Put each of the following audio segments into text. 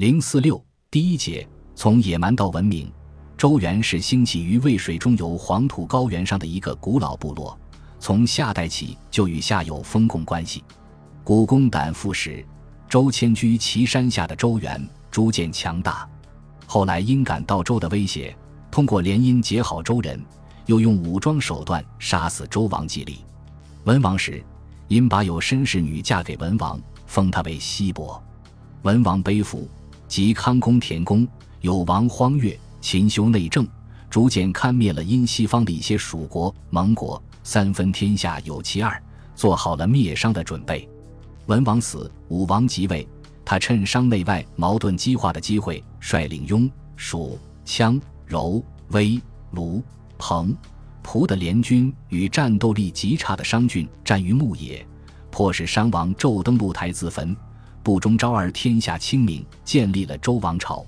零四六第一节，从野蛮到文明。周原是兴起于渭水中游黄土高原上的一个古老部落，从夏代起就与夏有封共关系。古公胆父时，周迁居岐山下的周原逐渐强大。后来因感到周的威胁，通过联姻结好周人，又用武装手段杀死周王季历。文王时，因把有身侍女嫁给文王，封他为西伯。文王背负，即康公田公，有王荒越。勤修内政，逐渐勘灭了因西方的一些蜀国、蒙国，三分天下有其二，做好了灭商的准备。文王死，武王即位，他趁商内外矛盾激化的机会，率领雍、蜀、羌、柔、威、卢、彭、蒲的联军，与战斗力极差的商郡战于牧野，迫使商王纣登鹿台自焚，不忠昭而天下清明，建立了周王朝。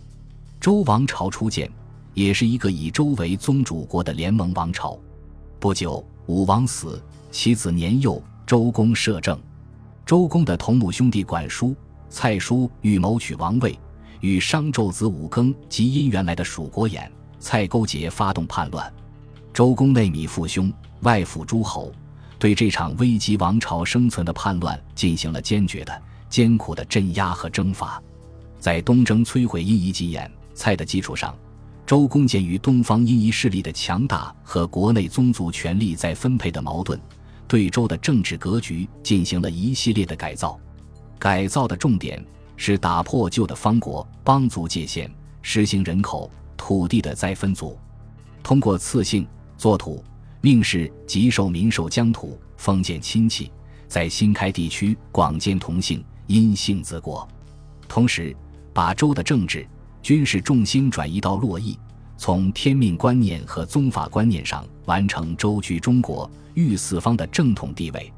周王朝初建。也是一个以周为宗主国的联盟王朝。不久，武王死，其子年幼，周公摄政。周公的同母兄弟管叔、蔡叔欲谋取王位，与商纣子武庚及因原来的蜀国偃、蔡勾结，发动叛乱。周公内米父兄，外附诸侯，对这场危及王朝生存的叛乱进行了坚决的、艰苦的镇压和征伐。在东征摧毁殷夷及偃、蔡的基础上。周公鉴于东方殷夷势力的强大和国内宗族权力再分配的矛盾，对周的政治格局进行了一系列的改造。改造的重点是打破旧的方国邦族界限，实行人口、土地的再分组，通过赐姓、作土、命氏及受民受疆土、封建亲戚，在新开地区广建同姓、因姓子国，同时把周的政治。军事重心转移到洛邑，从天命观念和宗法观念上完成周居中国、御四方的正统地位。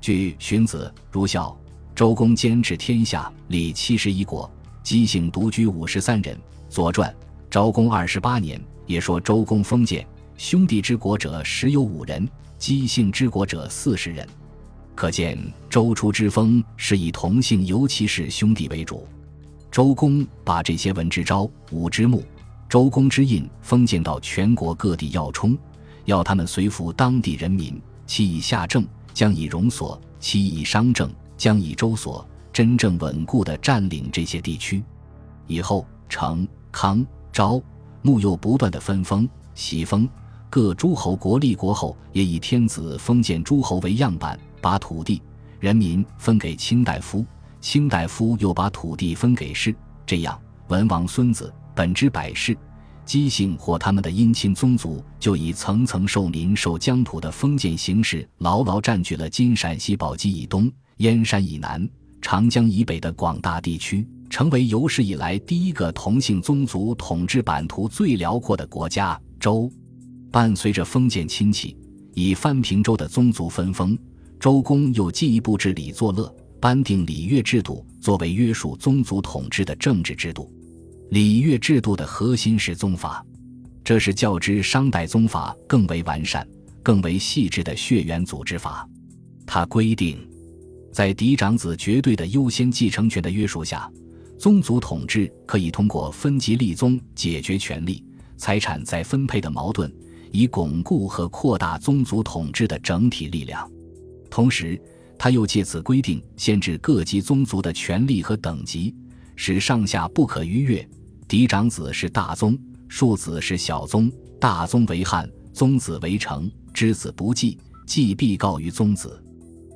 据《荀子·儒孝》，周公兼治天下，立七十一国，姬姓独居五十三人。《左传》昭公二十八年也说周公封建，兄弟之国者十有五人，姬姓之国者四十人。可见周初之风是以同姓，尤其是兄弟为主。周公把这些文之昭、武之穆、周公之印封建到全国各地要冲，要他们随服当地人民。其以夏政，将以戎所；其以商政，将以周所。真正稳固地占领这些地区。以后，成、康、昭、穆又不断的分封、袭封各诸侯国立国后，也以天子封建诸侯为样板，把土地、人民分给卿大夫。卿大夫又把土地分给士，这样文王孙子本之百世，姬姓或他们的姻亲宗族，就以层层受民受疆土的封建形式，牢牢占据了今陕西宝鸡以东、燕山以南、长江以北的广大地区，成为有史以来第一个同姓宗族统治版图最辽阔的国家。周伴随着封建亲戚以藩平周的宗族分封，周公又进一步治理作乐。颁定礼乐制度作为约束宗族统治的政治制度，礼乐制度的核心是宗法，这是较之商代宗法更为完善、更为细致的血缘组织法。它规定，在嫡长子绝对的优先继承权的约束下，宗族统治可以通过分级立宗解决权力、财产再分配的矛盾，以巩固和扩大宗族统治的整体力量，同时。他又借此规定限制各级宗族的权力和等级，使上下不可逾越。嫡长子是大宗，庶子是小宗。大宗为汉，宗子为成。之子不继，继必告于宗子。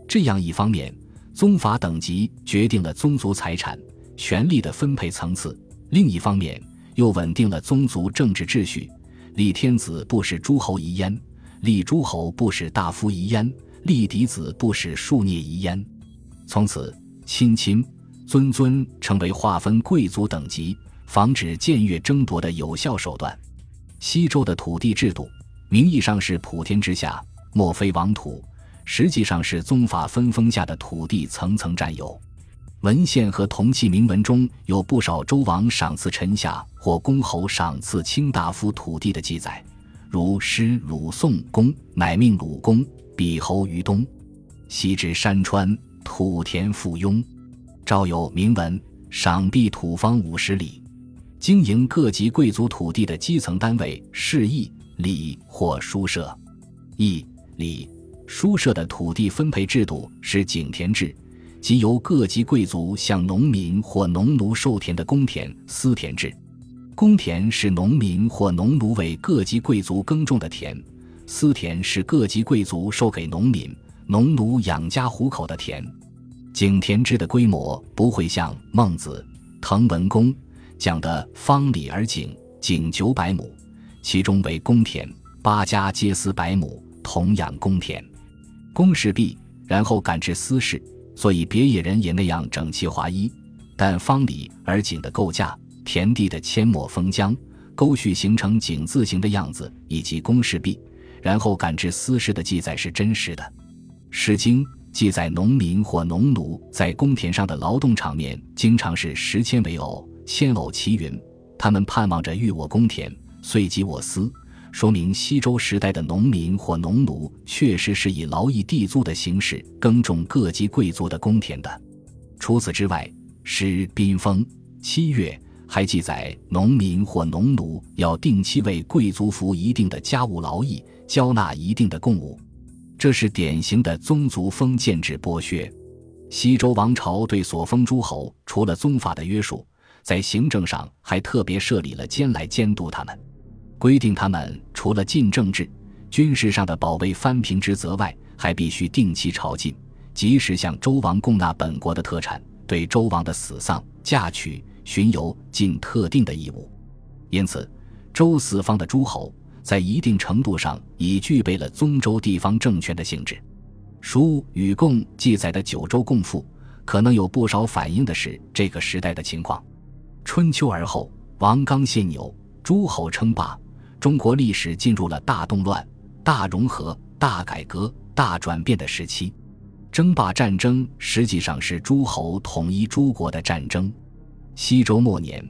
这样一方面，宗法等级决定了宗族财产、权力的分配层次；另一方面，又稳定了宗族政治秩序。立天子不使诸侯夷焉，立诸侯不使大夫夷焉。立嫡子不使庶孽遗焉，从此亲亲尊尊成为划分贵族等级、防止僭越争夺的有效手段。西周的土地制度，名义上是普天之下莫非王土，实际上是宗法分封下的土地层层占有。文献和铜器铭文中有不少周王赏赐臣下或公侯赏赐卿大夫土地的记载，如师鲁宋公乃命鲁公。比侯于东，西至山川，土田附庸。赵有铭文，赏币土方五十里。经营各级贵族土地的基层单位是邑、里或书舍。邑、里、书舍的土地分配制度是井田制，即由各级贵族向农民或农奴授田的公田私田制。公田是农民或农奴为各级贵族耕种的田，私田是各级贵族授给农民、农奴养家糊口的田。井田制的规模不会像《孟子·滕文公》讲的“方里而井，井九百亩，其中为公田，八家皆私百亩，同养公田。公事毕，然后赶至私事，所以别野人也那样整齐划一。但方里而井的构架。田地的阡陌封疆，沟渠形成井字形的样子，以及公事毕，然后感知私事的记载是真实的。《诗经》记载农民或农奴在公田上的劳动场面，经常是十千为偶，千偶齐云。他们盼望着欲我公田，遂及我私，说明西周时代的农民或农奴确实是以劳役地租的形式耕种各级贵族的公田的。除此之外，《诗·宾风》七月。还记载，农民或农奴要定期为贵族服一定的家务劳役，交纳一定的贡物，这是典型的宗族封建制剥削。西周王朝对所封诸侯，除了宗法的约束，在行政上还特别设立了监来监督他们，规定他们除了尽政治、军事上的保卫藩平职责外，还必须定期朝觐，及时向周王供纳本国的特产，对周王的死丧、嫁娶。巡游尽特定的义务，因此，周四方的诸侯在一定程度上已具备了宗周地方政权的性质。书与贡记载的九州共赋，可能有不少反映的是这个时代的情况。春秋而后，王纲献牛，诸侯称霸，中国历史进入了大动乱、大融合、大改革、大转变的时期。争霸战争实际上是诸侯统一诸国的战争。西周末年，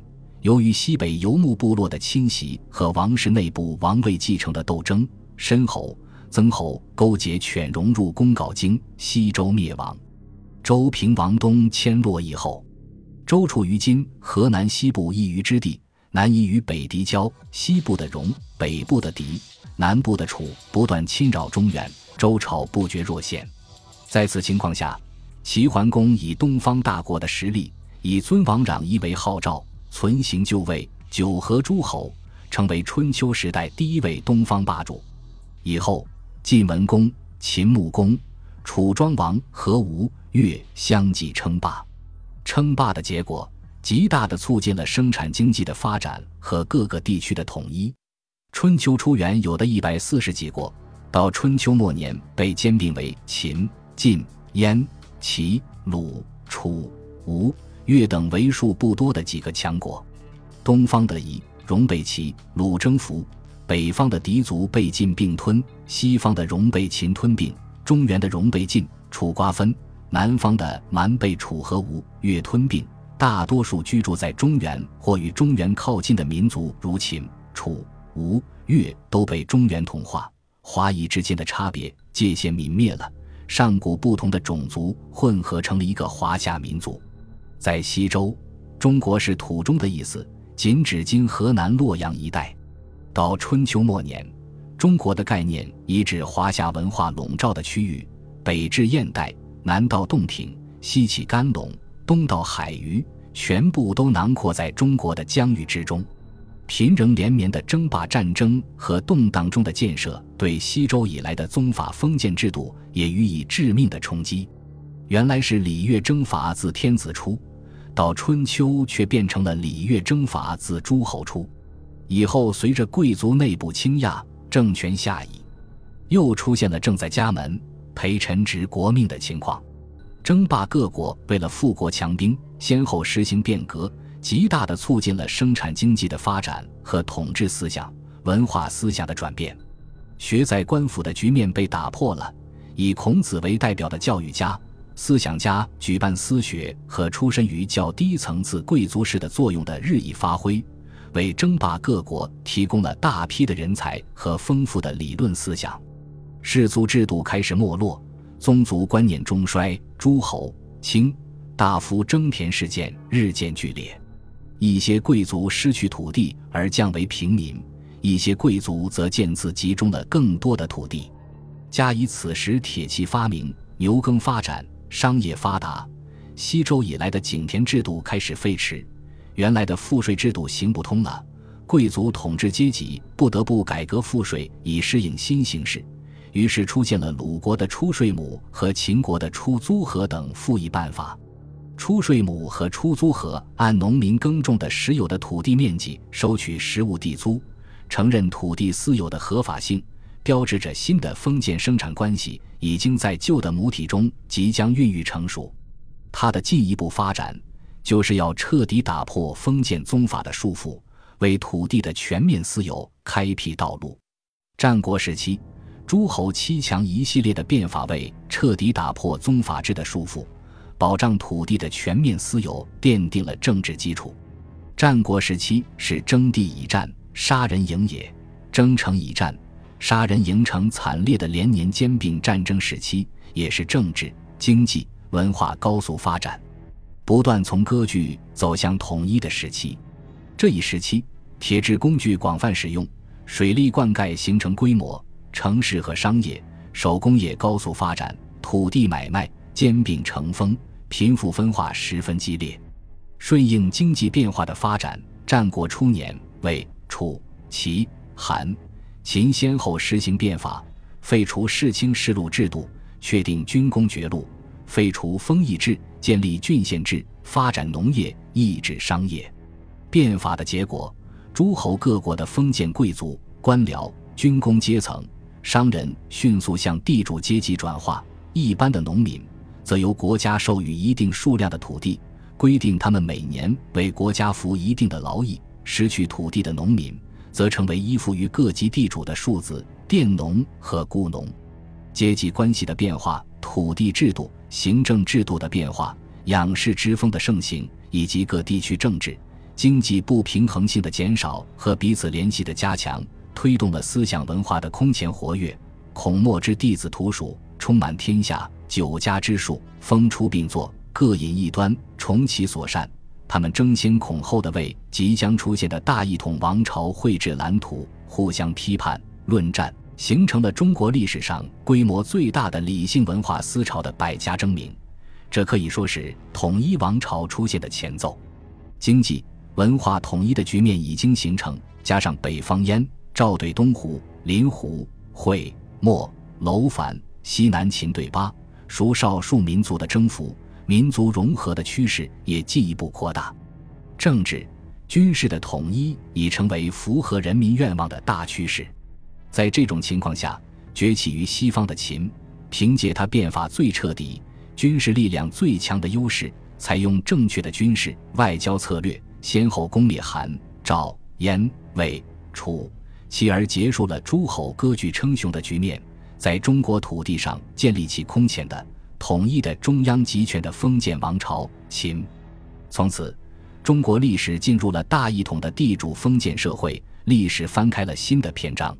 由于西北游牧部落的侵袭和王室内部王位继承的斗争，申侯、曾侯勾结犬戎入宫镐京，西周灭亡。周平王东迁洛邑后，周处于今河南西部一隅之地，南夷与北狄交，西部的戎，北部的狄，南部的楚不断侵扰中原，周朝不绝若线。在此情况下，齐桓公以东方大国的实力。以尊王攘夷为号召，存行就位，九合诸侯，成为春秋时代第一位东方霸主。以后，晋文公、秦穆公、楚庄王和吴越相继称霸。称霸的结果，极大地促进了生产经济的发展和各个地区的统一。春秋初元有的一百四十几国，到春秋末年被兼并为秦、晋、燕、齐、鲁、楚、吴。越等为数不多的几个强国，东方的夷、戎被齐、鲁征服，北方的狄族被晋并吞，西方的戎被秦吞并，中原的戎被晋、楚瓜分，南方的蛮被楚和吴越吞并。大多数居住在中原或与中原靠近的民族，如秦、楚、吴越，都被中原同化。华夷之间的差别界限泯灭了，上古不同的种族混合成了一个华夏民族。在西周，中国是土中的意思，仅指今河南洛阳一带。到春秋末年，中国的概念已指华夏文化笼罩的区域，北至燕代，南到洞庭，西起甘陇，东到海隅，全部都囊括在中国的疆域之中。频仍连绵的争霸战争和动荡中的建设，对西周以来的宗法封建制度也予以致命的冲击。原来是礼乐征伐自天子出，到春秋却变成了礼乐征伐自诸侯出。以后随着贵族内部倾轧，政权下移，又出现了正在家门陪臣职国命的情况。争霸各国为了富国强兵，先后实行变革，极大地促进了生产经济的发展和统治思想、文化思想的转变。学在官府的局面被打破了，以孔子为代表的教育家。思想家举办私学和出身于较低层次贵族式的作用的日益发挥，为争霸各国提供了大批的人才和丰富的理论思想。氏族制度开始没落，宗族观念中衰，诸侯、卿、大夫争田事件日渐剧烈，一些贵族失去土地而降为平民，一些贵族则渐次集中了更多的土地。加以此时铁器发明，牛耕发展，商业发达，西周以来的井田制度开始废弛，原来的赋税制度行不通了，贵族统治阶级不得不改革赋税以适应新形势。于是出现了鲁国的出税亩和秦国的出租河等赋役办法。出税亩和出租河按农民耕种的实有的土地面积收取实物地租，承认土地私有的合法性，标志着新的封建生产关系已经在旧的母体中即将孕育成熟。它的进一步发展，就是要彻底打破封建宗法的束缚，为土地的全面私有开辟道路。战国时期。诸侯七强一系列的变法，为彻底打破宗法制的束缚，保障土地的全面私有，奠定了政治基础。战国时期是征地以战、杀人营也；征城以战、杀人营成惨烈的连年兼并战争时期，也是政治、经济、文化高速发展，不断从割据走向统一的时期。这一时期，铁制工具广泛使用，水利灌溉形成规模。城市和商业、手工业高速发展，土地买卖兼并成风，贫富分化十分激烈。顺应经济变化的发展，战国初年，魏、楚、齐、韩、秦先后实行变法，废除世卿世禄制度，确定军功爵禄，废除封邑制，建立郡县制，发展农业，抑制商业。变法的结果，诸侯各国的封建贵族、官僚、军工阶层。商人迅速向地主阶级转化，一般的农民则由国家授予一定数量的土地，规定他们每年为国家服一定的劳役。失去土地的农民则成为依附于各级地主的庶子、佃农和雇农。阶级关系的变化、土地制度、行政制度的变化、仰视之风的盛行，以及各地区政治、经济不平衡性的减少和彼此联系的加强。推动了思想文化的空前活跃。孔墨之弟子徒属，充满天下，九家之术，风出并作，各引一端，重其所善。他们争先恐后地为即将出现的大一统王朝绘制蓝图，互相批判论战，形成了中国历史上规模最大的理性文化思潮的百家争鸣。这可以说是统一王朝出现的前奏。经济文化统一的局面已经形成，加上北方燕。赵对东胡、林胡、会、莫、楼烦，西南秦对巴，属少数民族的征服、民族融合的趋势也进一步扩大。政治、军事的统一已成为符合人民愿望的大趋势。在这种情况下，崛起于西方的秦，凭借他变法最彻底、军事力量最强的优势，采用正确的军事外交策略，先后攻灭韩、赵、燕、魏、楚。继而结束了诸侯割据称雄的局面，在中国土地上建立起空前的统一的中央集权的封建王朝秦。从此，中国历史进入了大一统的地主封建社会，历史翻开了新的篇章。